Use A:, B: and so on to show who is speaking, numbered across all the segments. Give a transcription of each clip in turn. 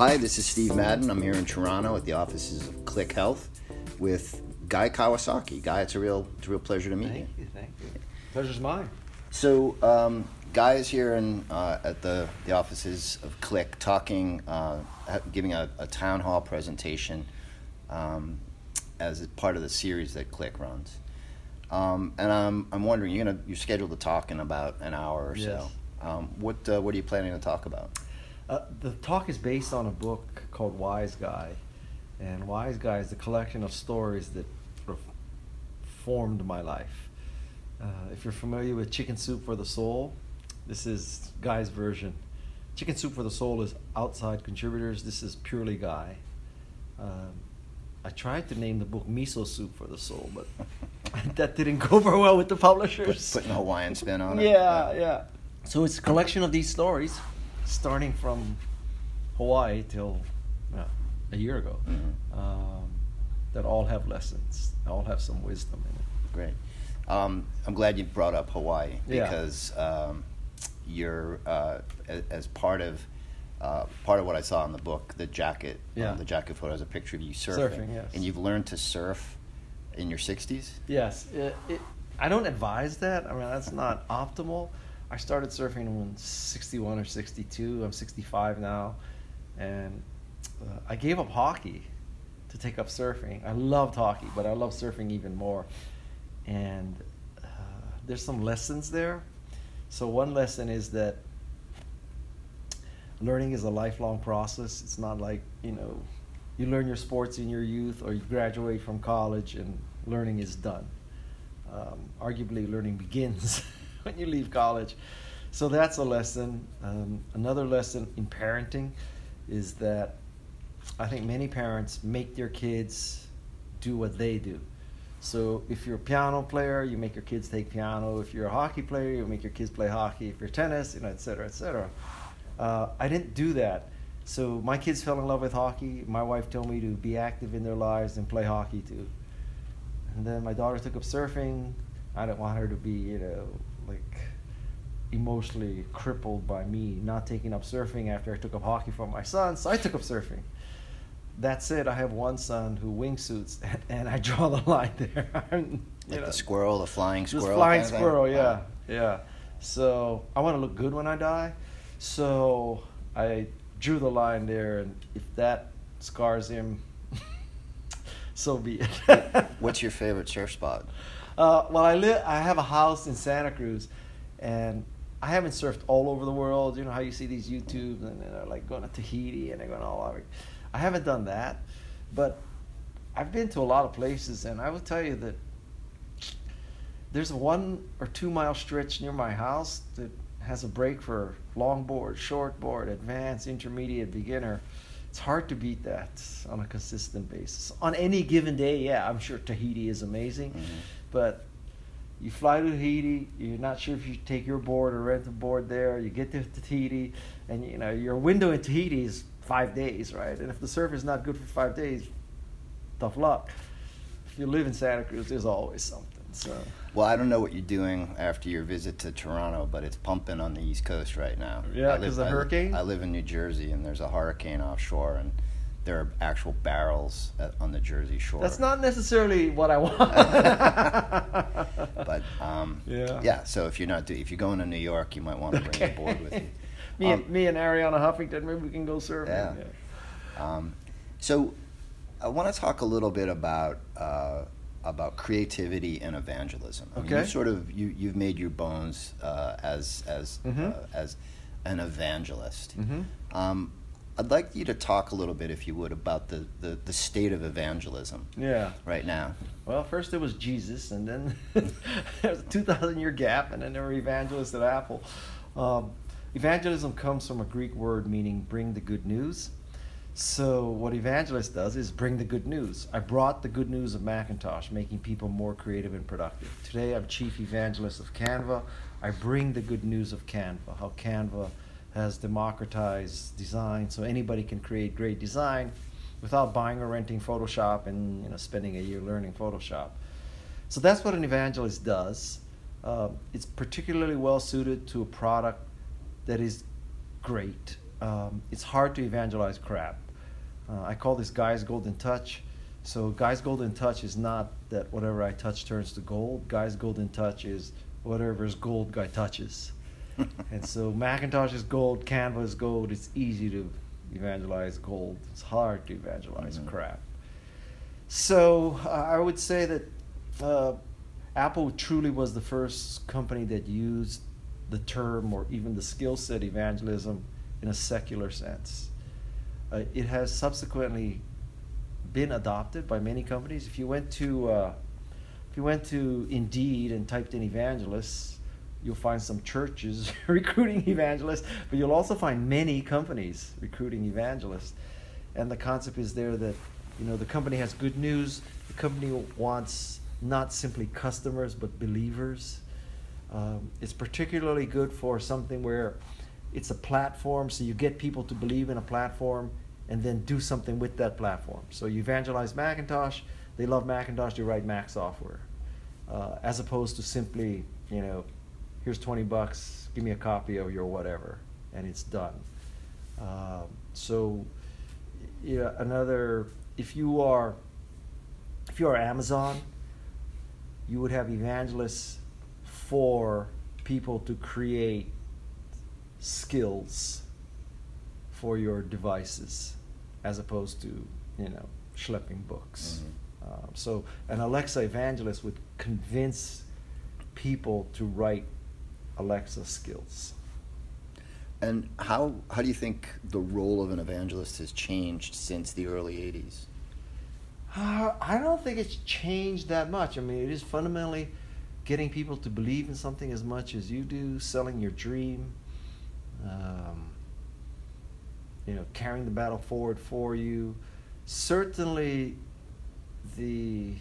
A: Hi, this is Steve Madden. I'm here in Toronto at the offices of Click Health with Guy Kawasaki. Guy, it's a real, it's a real pleasure to meet
B: Thank
A: you.
B: you, thank you. Pleasure's mine.
A: So, um, Guy is here in, uh, at the, the offices of Click talking, uh, giving a, a town hall presentation um, as a part of the series that Click runs. Um, and I'm, I'm wondering, you're, gonna, you're scheduled to talk in about an hour or
B: Yes.
A: so. Um, what, uh, what are you planning to talk about?
B: Uh, the talk is based on a book called Wise Guy, and Wise Guy is a collection of stories that sort of formed my life. Uh, if you're familiar with Chicken Soup for the Soul, this is Guy's version. Chicken Soup for the Soul is outside contributors. This is purely Guy. Um, I tried to name the book Miso Soup for the Soul, but that didn't go very well with the
A: Put,
B: publishers.
A: putting a Hawaiian spin on it?
B: Yeah, yeah. So it's a collection of these stories, starting from Hawaii till uh, a year ago,
A: Mhm.
B: um, that all have lessons, all have some wisdom in it.
A: Great. Um, I'm glad you brought up Hawaii
B: Yeah.
A: because um, you're uh, a- as part of uh, part of what I saw in the book, the jacket. um,
B: Yeah.
A: the jacket photo has a picture of you surfing.
B: Surfing, yes.
A: And you've learned to surf in your 60s.
B: Yes, it, it, I don't advise that. I mean, that's not optimal. I started surfing when 61 or 62. I'm 65 now, and uh, I gave up hockey to take up surfing. I loved hockey, but I love surfing even more. And uh, there's some lessons there. So one lesson is that learning is a lifelong process. It's not like you know you learn your sports in your youth or you graduate from college and learning is done. Um, arguably, learning begins when you leave college. So that's a lesson. Um, another lesson in parenting is that I think many parents make their kids do what they do. So if you're a piano player, you make your kids take piano. If you're a hockey player, you make your kids play hockey. If you're tennis, you know, et cetera, et cetera. Uh, I didn't do that. So my kids fell in love with hockey. My wife told me to be active in their lives and play hockey too. And then my daughter took up surfing. I didn't want her to be, you know, like emotionally crippled by me not taking up surfing after I took up hockey for my son. So I took up surfing. That's it. I have one son who wingsuits, and I draw the line there.
A: Like
B: know,
A: the squirrel, the flying squirrel.
B: flying
A: kind of thing?
B: squirrel, yeah,
A: Wow.
B: yeah. So I want to look good when I die. So I drew the line there, and if that scars him, so be it.
A: What's your favorite surf spot?
B: Uh, well, I live. I have a house in Santa Cruz, and I haven't surfed all over the world. You know how you see these YouTubes and they're like going to Tahiti and they're going all over. I haven't done that, but I've been to a lot of places, and I will tell you that there's a one or two mile stretch near my house that has a break for longboard, shortboard, advanced, intermediate, beginner. It's hard to beat that on a consistent basis. On any given day, yeah, I'm sure Tahiti is amazing,
A: Mhm.
B: But you fly to Tahiti, you're not sure if you take your board or rent a board there. You get to Tahiti, and you know your window in Tahiti is five days, right? And if the surf is not good for five days, tough luck. If you live in Santa Cruz, there's always something. So
A: Well, I don't know what you're doing after your visit to Toronto, but it's pumping on the East Coast right now.
B: Yeah,
A: I
B: 'cause
A: live-
B: of
A: I
B: hurricane?
A: I live in New Jersey, and there's a hurricane offshore, and there are actual barrels at, on the Jersey shore.
B: that's not necessarily what I want.
A: but um,
B: Yeah.
A: yeah. So if you're not do- if you're going to New York, you might want to bring a board with you.
B: me,
A: Um,
B: and, me and Arianna Huffington, maybe we can go surfing.
A: Yeah. Um, so I want to talk a little bit about uh, about creativity and evangelism. I mean,
B: Okay.
A: you sort of you you've made your bones uh, as as
B: Mhm.
A: uh, as an evangelist.
B: Mhm.
A: Um, I'd like you to talk a little bit, if you would, about the, the, the state of evangelism
B: Yeah.
A: right now.
B: Well, first it was Jesus, and then there was a 2,000 year gap, and then there were evangelists at Apple. Um, evangelism comes from a Greek word meaning bring the good news. So, what evangelist does is bring the good news. I brought the good news of Macintosh, making people more creative and productive. Today, I'm chief evangelist of Canva. I bring the good news of Canva, how Canva has democratized design so anybody can create great design without buying or renting Photoshop and you know spending a year learning Photoshop. So that's what an evangelist does. Uh, it's particularly well suited to a product that is great um, it's hard to evangelize crap. Uh, I call this Guy's Golden Touch. So, Guy's Golden Touch is not that whatever I touch turns to gold. Guy's Golden Touch is whatever is gold Guy touches. And so, Macintosh is gold, Canva is gold. It's easy to evangelize gold, it's hard to evangelize mm-hmm. crap. So, uh, I would say that uh, Apple truly was the first company that used the term or even the skill set evangelism in a secular sense. Uh, it has subsequently been adopted by many companies. If you went to uh, if you went to Indeed and typed in evangelists, you'll find some churches recruiting evangelists, but you'll also find many companies recruiting evangelists. And the concept is there that you know the company has good news. The company wants not simply customers but believers. Um, it's particularly good for something where it's a platform, so you get people to believe in a platform and then do something with that platform. So you evangelize Macintosh, they love Macintosh, you write Mac software, uh, as opposed to simply, you know, here's 20 bucks, give me a copy of your whatever, and it's done. Uh, so, yeah, another, if you are, if you are Amazon, you would have evangelists for people to create skills for your devices as opposed to you know schlepping books. Mm-hmm. Um, so an Alexa evangelist would convince people to write Alexa skills.
A: And how how do you think the role of an evangelist has changed since the early '80s?
B: Uh, I don't think it's changed that much. I mean, it is fundamentally getting people to believe in something as much as you do, selling your dream, um, you know, carrying the battle forward for you. Certainly, the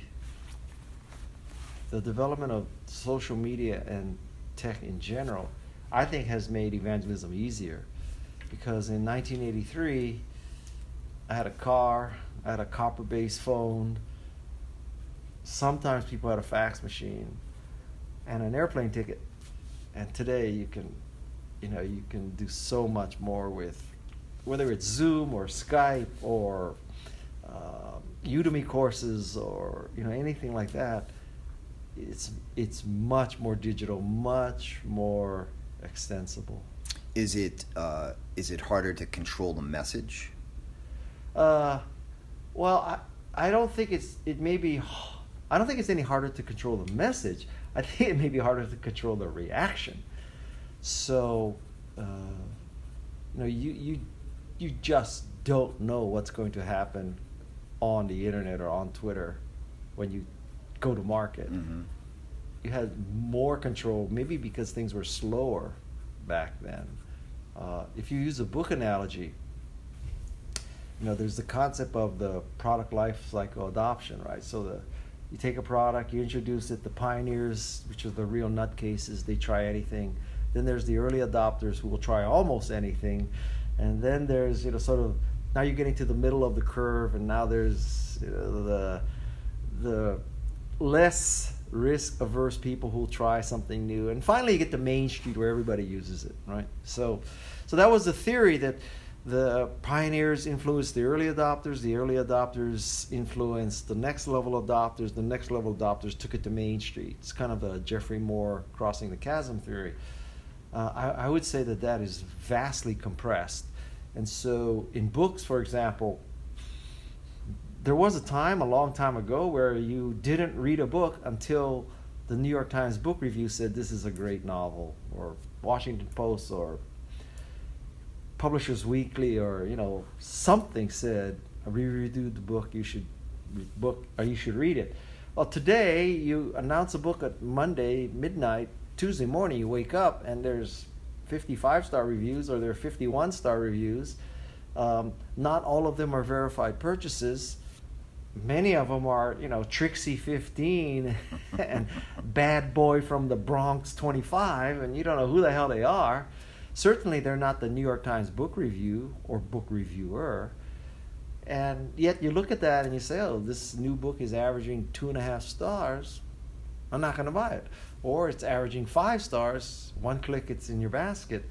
B: the development of social media and tech in general, I think, has made evangelism easier. Because in 1983, I had a car, I had a copper-based phone. Sometimes people had a fax machine and an airplane ticket. And today, you can, you know, you can do so much more with whether it's Zoom or Skype or uh, Udemy courses or you know anything like that, it's it's much more digital, much more extensible.
A: Is it uh, is it harder to control the message?
B: Uh, well, I I don't think it's it may be. I don't think it's any harder to control the message. I think it may be harder to control the reaction. So, uh, you know, you you you just don't know what's going to happen on the internet or on Twitter when you go to market. Mm-hmm. You had more control, maybe because things were slower back then. Uh, if you use a book analogy, you know, there's the concept of the product life cycle adoption, right? So the you take a product, you introduce it, the pioneers, which are the real nutcases, they try anything. Then there's the early adopters who will try almost anything and then there's you know sort of now you're getting to the middle of the curve, and now there's you know, the the less risk averse people who'll try something new, and finally you get to Main Street where everybody uses it, right? So, so that was the theory that the pioneers influenced the early adopters, the early adopters influenced the next level adopters, the next level adopters took it to Main Street. It's kind of a Geoffrey Moore crossing the chasm theory. Uh, I, I would say that that is vastly compressed and so, in books, for example, there was a time a long time ago where you didn't read a book until the New York Times book review said this is a great novel, or Washington Post, or Publishers Weekly, or you know something said we reviewed the book. You should book or you should read it. Well, today you announce a book at Monday midnight, Tuesday morning. You wake up and there's 55 star reviews or there are 51 star reviews. Um, not all of them are verified purchases. Many of them are, you know, Trixie 15 and Bad Boy from the Bronx 25, and you don't know who the hell they are. Certainly, they're not the New York Times book review or book reviewer. And yet, you look at that and you say, oh, this new book is averaging two and a half stars. I'm not going to buy it or it's averaging five stars, one click, it's in your basket.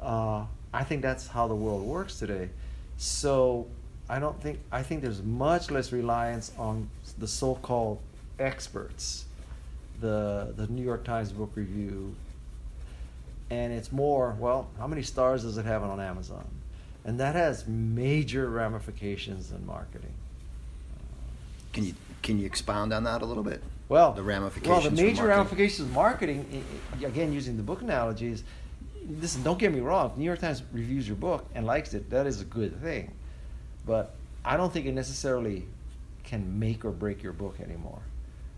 B: Uh, I think that's how the world works today. So I don't think I think there's much less reliance on the so-called experts, the the New York Times Book Review, and it's more well, how many stars does it have on Amazon, and that has major ramifications in marketing.
A: Can you can you expound on that a little bit?
B: Well,
A: the ramifications.
B: Well, the major ramifications of marketing, again, using the book analogies. Listen, don't get me wrong. If New York Times reviews your book and likes it, that is a good thing. But I don't think it necessarily can make or break your book anymore.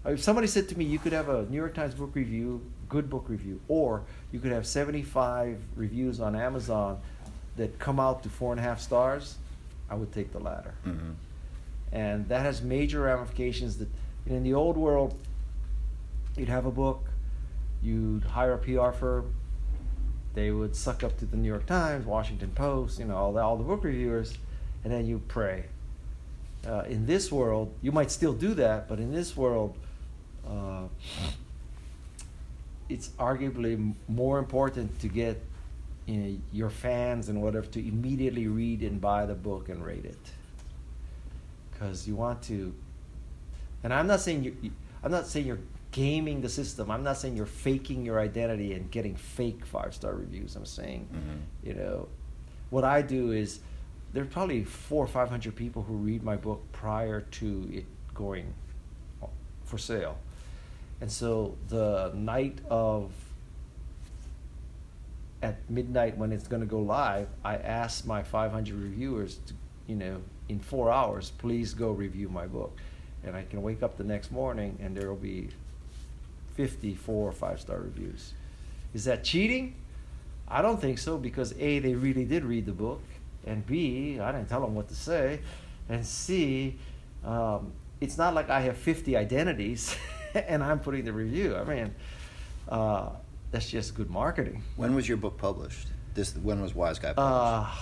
B: Uh, If somebody said to me, you could have a New York Times book review, good book review, or you could have 75 reviews on Amazon that come out to four and a half stars, I would take the latter
A: Mhm.
B: and that has major ramifications that in the old world you'd have a book you'd hire a pr firm they would suck up to the new york times washington post you know all the, all the book reviewers and then you pray. Uh, in this world you might still do that but in this world uh, it's arguably more important to get you know, your fans and whatever to immediately read and buy the book and rate it. Because you want to and i'm not saying you i'm not saying you're gaming the system. I'm not saying you're faking your identity and getting fake five star reviews. I'm saying
A: Mhm.
B: you know what i do is there's probably four or five hundred people who read my book prior to it going for sale and so the night of at midnight when it's going to go live, I ask my 500 reviewers to, you know, in four hours, please go review my book. And I can wake up the next morning and there will be 50 four or five star reviews. Is that cheating? I don't think so because A, they really did read the book, and B, I didn't tell them what to say, and C, um, it's not like I have 50 identities and I'm putting the review. I mean, uh, that's just good marketing.
A: When was your book published? This when was Wise Guy published?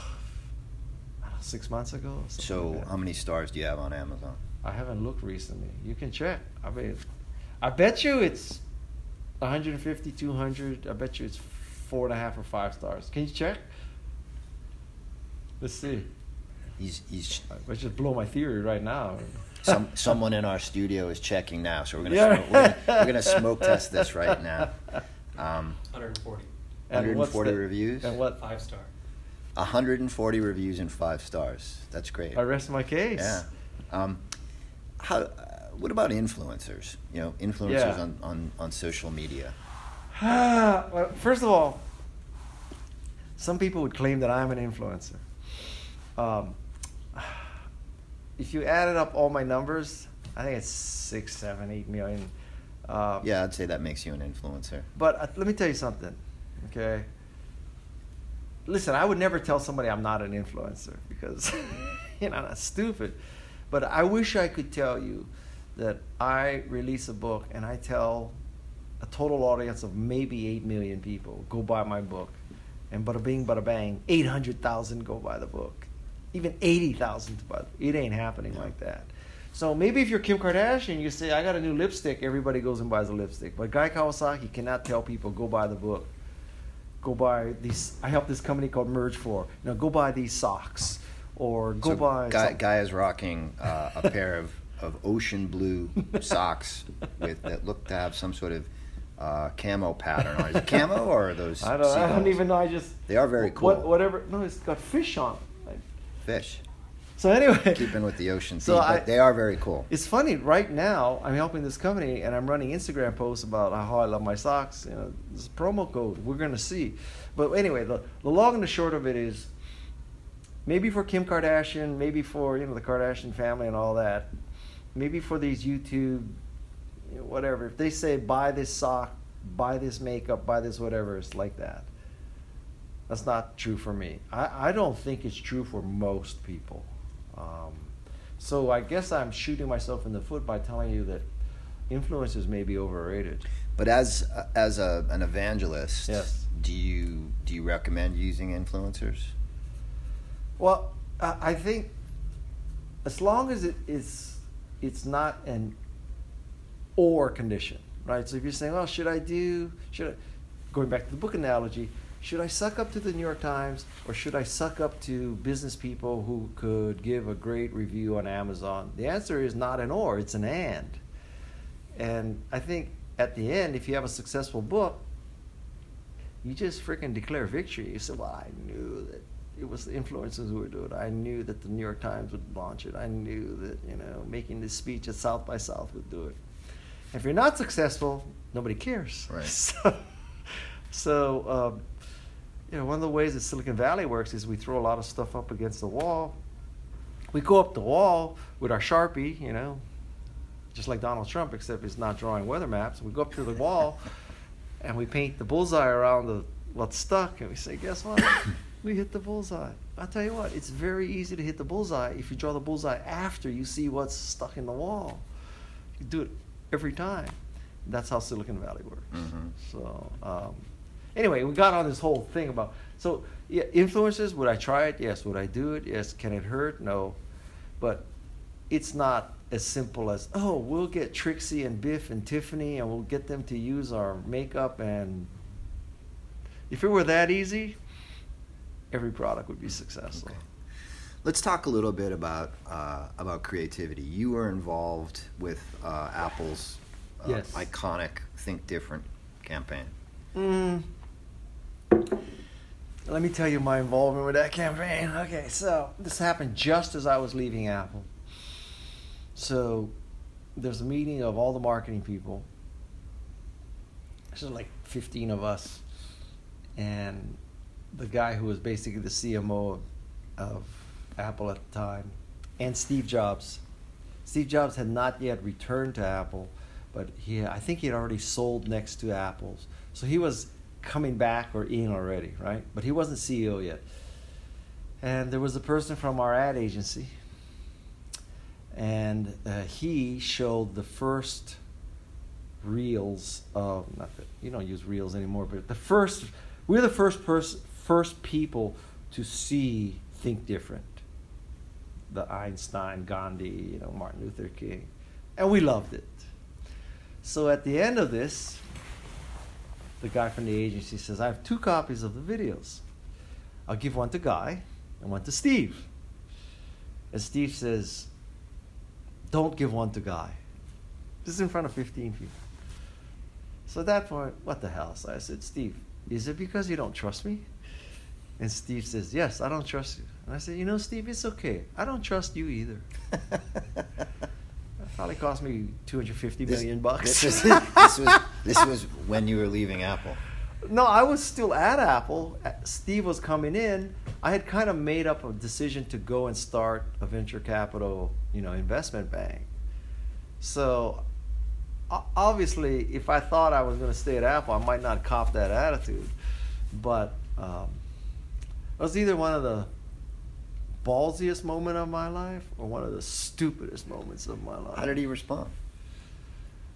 B: Uh, six months ago.
A: so
B: like
A: how many stars do you have on Amazon?
B: I haven't looked recently. You can check. I mean, I bet you it's 150, 200. I bet you it's four and a half or five stars. Can you check? Let's see.
A: He's he's
B: Let's just blow my theory right now.
A: some someone in our studio is checking now, so we're gonna
B: Yeah.
A: smoke, we're, gonna, we're gonna smoke test this right now. Um,
C: 140.
A: 140
B: the-
A: reviews?
B: And what?
C: Five star.
A: 140 reviews and five stars. That's great.
B: I rest my case.
A: Yeah. Um, how? Uh, what about influencers? You know, influencers
B: Yeah.
A: on, on, on social media.
B: well, first of all, some people would claim that I'm an influencer. Um, if you added up all my numbers, I think it's six, seven, eight million. Um,
A: Yeah, I'd say that makes you an influencer.
B: But uh, let me tell you something, okay? Listen, I would never tell somebody I'm not an influencer because, you know, that's stupid. But I wish I could tell you that I release a book and I tell a total audience of maybe 8 million people go buy my book. And bada bing, bada bang, 800,000 go buy the book. Even 80,000 to buy it. ain't happening
A: Yeah.
B: like that. So maybe if you're Kim Kardashian, you say, I got a new lipstick, everybody goes and buys a lipstick. But Guy Kawasaki cannot tell people, go buy the book. Go buy these. I help this company called Merge4. Now go buy these socks. Or go
A: so
B: buy.
A: guy, guy is rocking uh, a pair of, of ocean blue socks with that look to have some sort of uh, camo pattern on. it. Is it camo or are those?
B: I don't, I don't even know. I just.
A: They are very
B: What,
A: cool.
B: whatever. No, it's got fish on
A: Fish.
B: So anyway.
A: Keeping with the ocean
B: So
A: theme,
B: I-
A: but they are very cool.
B: It's funny right now. I'm helping this company, and I'm running Instagram posts about how I love my socks. You know, this promo code. We're gonna see. But anyway, the, the long and the short of it is, maybe for Kim Kardashian, maybe for you know the Kardashian family and all that, maybe for these YouTube, you know, whatever. If they say buy this sock, buy this makeup, buy this whatever, it's like that. That's not true for me. I, I don't think it's true for most people. Um, so I guess I'm shooting myself in the foot by telling you that influencers may be overrated.
A: But as as a, an evangelist,
B: Yes.
A: do you do you recommend using influencers?
B: Well, I I think as long as it is, it's not an or condition, right? So if you're saying, "Oh, should I do? Should I?" Going back to the book analogy, should I suck up to the New York Times or should I suck up to business people who could give a great review on Amazon? The answer is not an or, it's an and. And I think at the end, if you have a successful book, you just freaking declare victory. You say, well, I knew that it was the influencers who were doing it. I knew that the New York Times would launch it. I knew that, you know, making this speech at South by South would do it. If you're not successful, nobody cares.
A: Right.
B: So, so um, you know, one of the ways that Silicon Valley works is we throw a lot of stuff up against the wall. We go up the wall with our Sharpie, you know, just like Donald Trump, except he's not drawing weather maps. We go up to the wall and we paint the bullseye around the what's stuck, and we say, guess what? we hit the bullseye. I'll tell you what, it's very easy to hit the bullseye if you draw the bullseye after you see what's stuck in the wall. You do it every time. That's how Silicon Valley works.
A: Mhm.
B: So um, anyway, we got on this whole thing about so yeah, influences. Would I try it? Yes. Would I do it? Yes. Can it hurt? No. But it's not as simple as oh, we'll get Trixie and Biff and Tiffany, and we'll get them to use our makeup. And if it were that easy, every product would be successful.
A: Okay. Let's talk a little bit about uh, about creativity. You were involved with uh, Apple's uh,
B: Yes.
A: iconic "Think Different" campaign.
B: Mm. Let me tell you my involvement with that campaign. Okay, so this happened just as I was leaving Apple. So there's a meeting of all the marketing people. There's like 15 of us. And the guy who was basically the CMO of, of Apple at the time, and Steve Jobs. Steve Jobs had not yet returned to Apple, but he I think he had already sold NeXT to Apple's. So he was coming back or in already, right? But he wasn't CEO yet. And there was a person from our ad agency, and uh, he showed the first reels of not that you don't use reels anymore, but the first we're the first person first people to see think different. The Einstein, Gandhi, you know, Martin Luther King. And we loved it. So at the end of this, the guy from the agency says, I have two copies of the videos. I'll give one to Guy and one to Steve. And Steve says, Don't give one to Guy. This is in front of 15 people. So at that point, what the hell? So I said, Steve, is it because you don't trust me? And Steve says, Yes, I don't trust you. And I said, You know, Steve, it's okay. I don't trust you either. Probably cost me 250
A: This-
B: million bucks.
A: This was, this was this was when you were leaving Apple.
B: No, I was still at Apple. Uh, Steve was coming in. I had kind of made up a decision to go and start a venture capital, you know, investment bank. So, obviously, if I thought I was going to stay at Apple, I might not cop that attitude. But um, it was either one of the ballsiest moment of my life or one of the stupidest moments of my life.
A: How did he respond?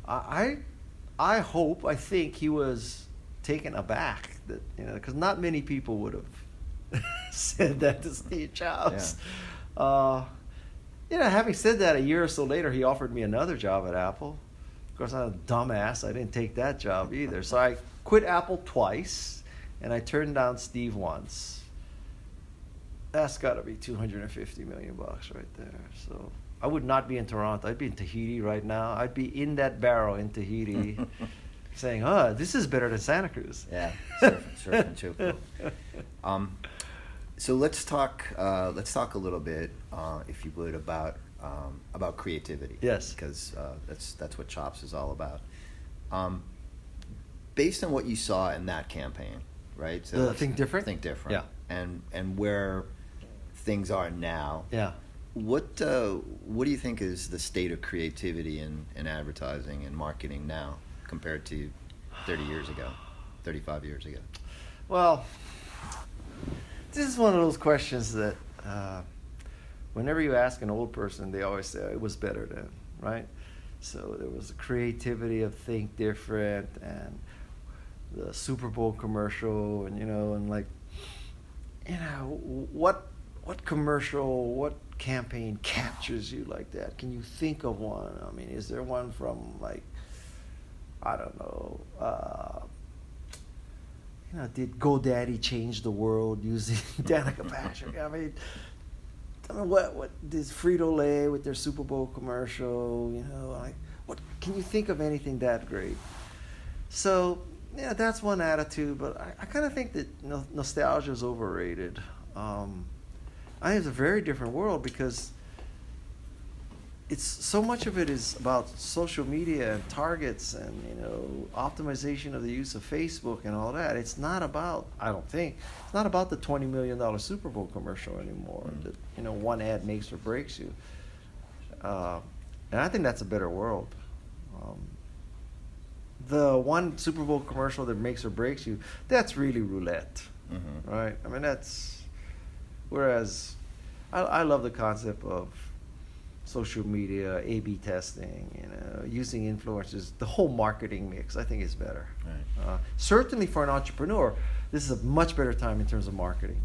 B: I, I I hope, I think he was taken aback that you know because not many people would have said that to Steve Jobs. Uh, you know, having said that, a year or so later, he offered me another job at Apple. Of course, I'm a dumbass. I didn't take that job either. So I quit Apple twice, and I turned down Steve once. That's got to be 250 million bucks right there. So I would not be in Toronto. I'd be in Tahiti right now. I'd be in that barrel in Tahiti, saying, "Oh, this is better than Santa Cruz."
A: Yeah, surfing, surfing too. Um, so let's talk. Uh, let's talk a little bit, uh, if you would, about um, about creativity.
B: Yes.
A: because uh, that's that's what Chops is all about. Um, based on what you saw in that campaign, right?
B: The Think Different?
A: Think different.
B: Yeah.
A: And and where things are now.
B: Yeah.
A: What uh, what do you think is the state of creativity in, in advertising and marketing now compared to 30 years ago, 35 years ago?
B: Well, this is one of those questions that uh, whenever you ask an old person, they always say it was better then, right? So there was the creativity of Think Different and the Super Bowl commercial, and you know, and like, you know, what what commercial, what campaign captures you like that? Can you think of one? I mean, is there one from like, I don't know. Uh, you know, did GoDaddy change the world using Danica Patrick? I mean, I mean, what what did Frito Lay with their Super Bowl commercial? You know, like what can you think of anything that great? So yeah, that's one attitude, but I, I kind of think that no, nostalgia is overrated. Um, I think it's a very different world because it's so much of it is about social media and targets and you know optimization of the use of Facebook and all that. It's not about I don't think it's not about the twenty million dollar Super Bowl commercial anymore. Mm. That you know one ad makes or breaks you. Uh, and I think that's a better world. Um, the one Super Bowl commercial that makes or breaks you, that's really roulette, mm-hmm. right? I mean that's whereas I, I love the concept of social media, A/B testing, you know, using influencers, the whole marketing mix. I think is better. Right. Uh, certainly for an entrepreneur, this is a much better time in terms of marketing,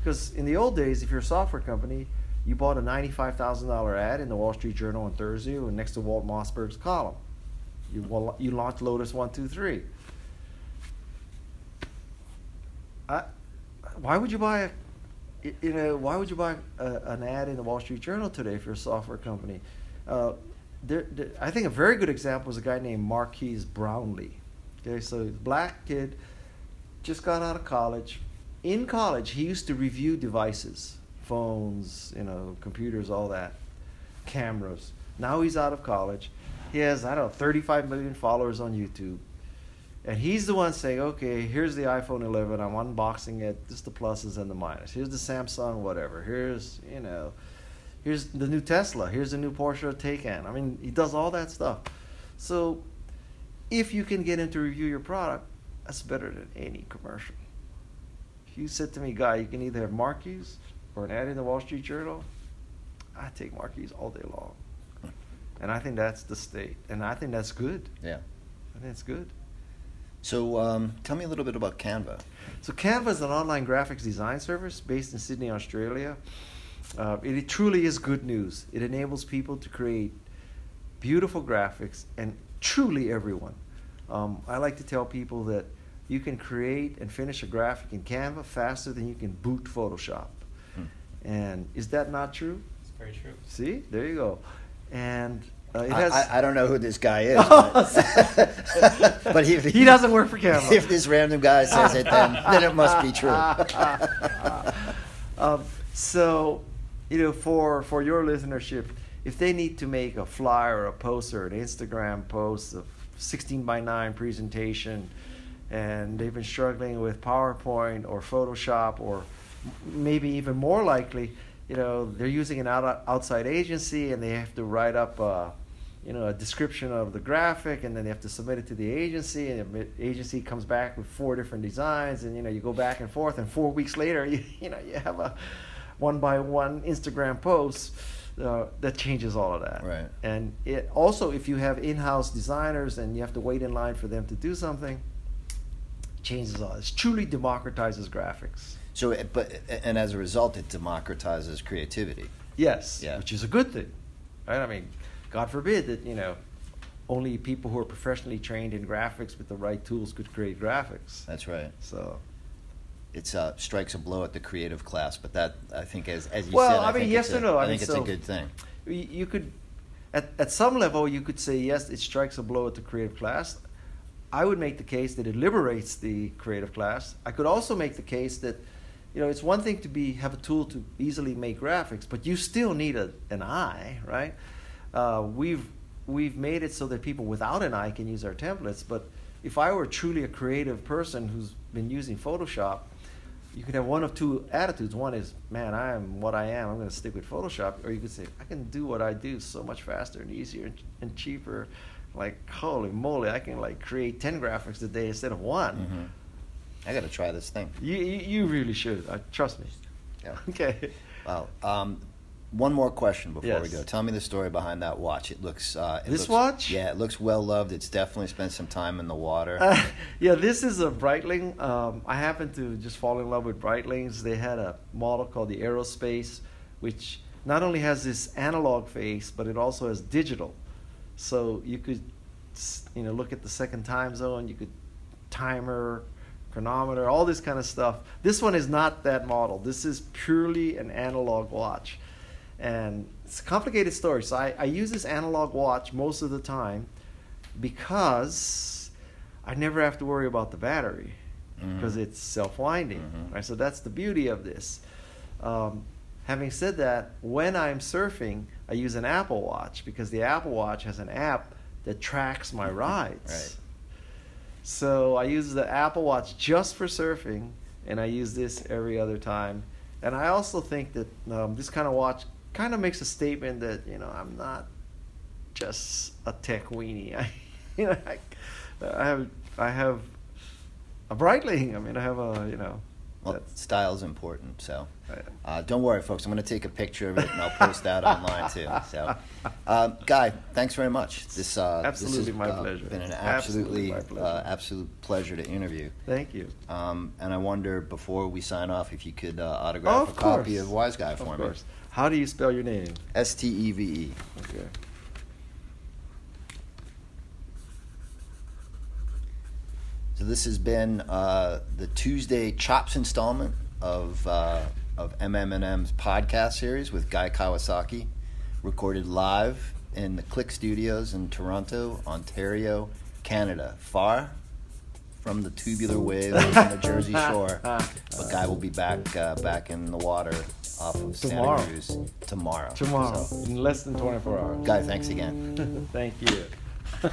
B: because in the old days, if you're a software company, you bought a ninety-five thousand dollar ad in the Wall Street Journal on Thursday, and next to Walt Mossberg's column, you you launched Lotus one two three. I, why would you buy a you know, why would you buy a, an ad in the Wall Street Journal today if you're a software company? Uh, there, there, I think a very good example is a guy named Marques Brownlee. Okay, so black kid, just got out of college. In college, he used to review devices, phones, you know, computers, all that, cameras. Now he's out of college. He has I don't know 35 million followers on YouTube and he's the one saying, okay, here's the iPhone 11. I'm unboxing it. Just the pluses and the minuses. Here's the Samsung, whatever. Here's, you know, here's the new Tesla. Here's the new Porsche Taycan. I mean, he does all that stuff. So if you can get him to review your product, that's better than any commercial. If you said to me, guy, you can either have Marques or an ad in the Wall Street Journal, I take Marques all day long. And I think that's the state. And I think that's good.
A: Yeah.
B: I think it's good.
A: So um, tell me a little bit about Canva.
B: So Canva is an online graphics design service based in Sydney, Australia. Uh, it, it, truly is good news. It enables people to create beautiful graphics and truly everyone. Um, I like to tell people that you can create and finish a graphic in Canva faster than you can boot Photoshop. Hmm. And is that not true?
C: It's very true.
B: See, there you go. And uh,
A: has, I, I, don't know who this guy is, but, but if,
B: he doesn't work for Canva.
A: If this random guy says it, then, then it must be true.
B: um, so, you know, for for your listenership, if they need to make a flyer or a poster, an Instagram post, a 16 by 9 presentation, and they've been struggling with PowerPoint or Photoshop, or maybe even more likely, you know, they're using an out, outside agency and they have to write up, uh, you know, a description of the graphic and then they have to submit it to the agency and the agency comes back with four different designs and, you know, you go back and forth and four weeks later, you, you know, you have a one by one Instagram post. Uh, that changes all of that.
A: Right.
B: And it also, if you have in-house designers and you have to wait in line for them to do something, changes all. It truly democratizes graphics.
A: So, but and as a result, it democratizes creativity.
B: Yes, yeah. which is a good thing, right? I mean, God forbid that you know only people who are professionally trained in graphics with the right tools could create graphics.
A: That's right.
B: So
A: it uh, strikes a blow at the creative class, but that I think, as as you
B: well,
A: said,
B: I, I mean, yes or no.
A: I,
B: I
A: think
B: mean,
A: it's
B: so
A: a good thing.
B: You could, at at some level, you could say yes, it strikes a blow at the creative class. I would make the case that it liberates the creative class. I could also make the case that you know, it's one thing to be have a tool to easily make graphics, but you still need a, an eye, right? Uh, we've we've made it so that people without an eye can use our templates. But if I were truly a creative person who's been using Photoshop, you could have one of two attitudes. One is, man, I am what I am. I'm going to stick with Photoshop. Or you could say, I can do what I do so much faster and easier and, cheaper. Like, holy moly, I can like create ten graphics a day instead of one.
A: Mm-hmm I got to try this thing.
B: You, you, you really should. Uh, trust me.
A: Yeah.
B: Okay.
A: Wow. Um, one more question before
B: yes.
A: we go. Tell me the story behind that watch. It looks. Uh, it
B: this
A: looks,
B: watch?
A: Yeah, it looks well loved. It's definitely spent some time in the water.
B: Uh, yeah, this is a Breitling. Um, I happened to just fall in love with Breitlings. They had a model called the Aerospace, which not only has this analog face, but it also has digital. So you could, you know, look at the second time zone. You could timer chronometer, all this kind of stuff. This one is not that model. This is purely an analog watch. And it's a complicated story. So I, I use this analog watch most of the time because I never have to worry about the battery because
A: Mhm.
B: it's self-winding.
A: Mhm.
B: Right? So that's the beauty of this. Um, having said that, when I'm surfing, I use an Apple Watch because the Apple Watch has an app that tracks my rides.
A: Right.
B: So I use the Apple Watch just for surfing, and I use this every other time. And I also think that um, this kind of watch kind of makes a statement that you know I'm not just a tech weenie. I, you know, I, I have I have a Breitling. I mean, I have a you know.
A: Well, style's important, so uh, don't worry, folks. I'm going to take a picture of it and I'll post that online too. So, um, Guy, thanks very much. This uh,
B: Absolutely
A: this has
B: my
A: uh,
B: pleasure.
A: Been an
B: Absolutely
A: absolutely,
B: pleasure.
A: uh, absolute pleasure to interview.
B: Thank you.
A: Um, and I wonder before we sign off if you could uh, autograph
B: of
A: a copy
B: course.
A: of Wise Guy
B: Of
A: for
B: course. How do you spell your name?
A: S T E V E.
B: Okay.
A: So this has been uh, the Tuesday Chops installment of uh, of MM+M's podcast series with Guy Kawasaki, recorded live in the Click Studios in Toronto, Ontario, Canada, far from the tubular waves on the Jersey Shore. But Guy will be back uh, back in the water off of
B: Tomorrow.
A: Santa Cruz tomorrow.
B: Tomorrow,
A: So,
B: in less than 24 hours.
A: Guy, thanks again.
B: Thank you.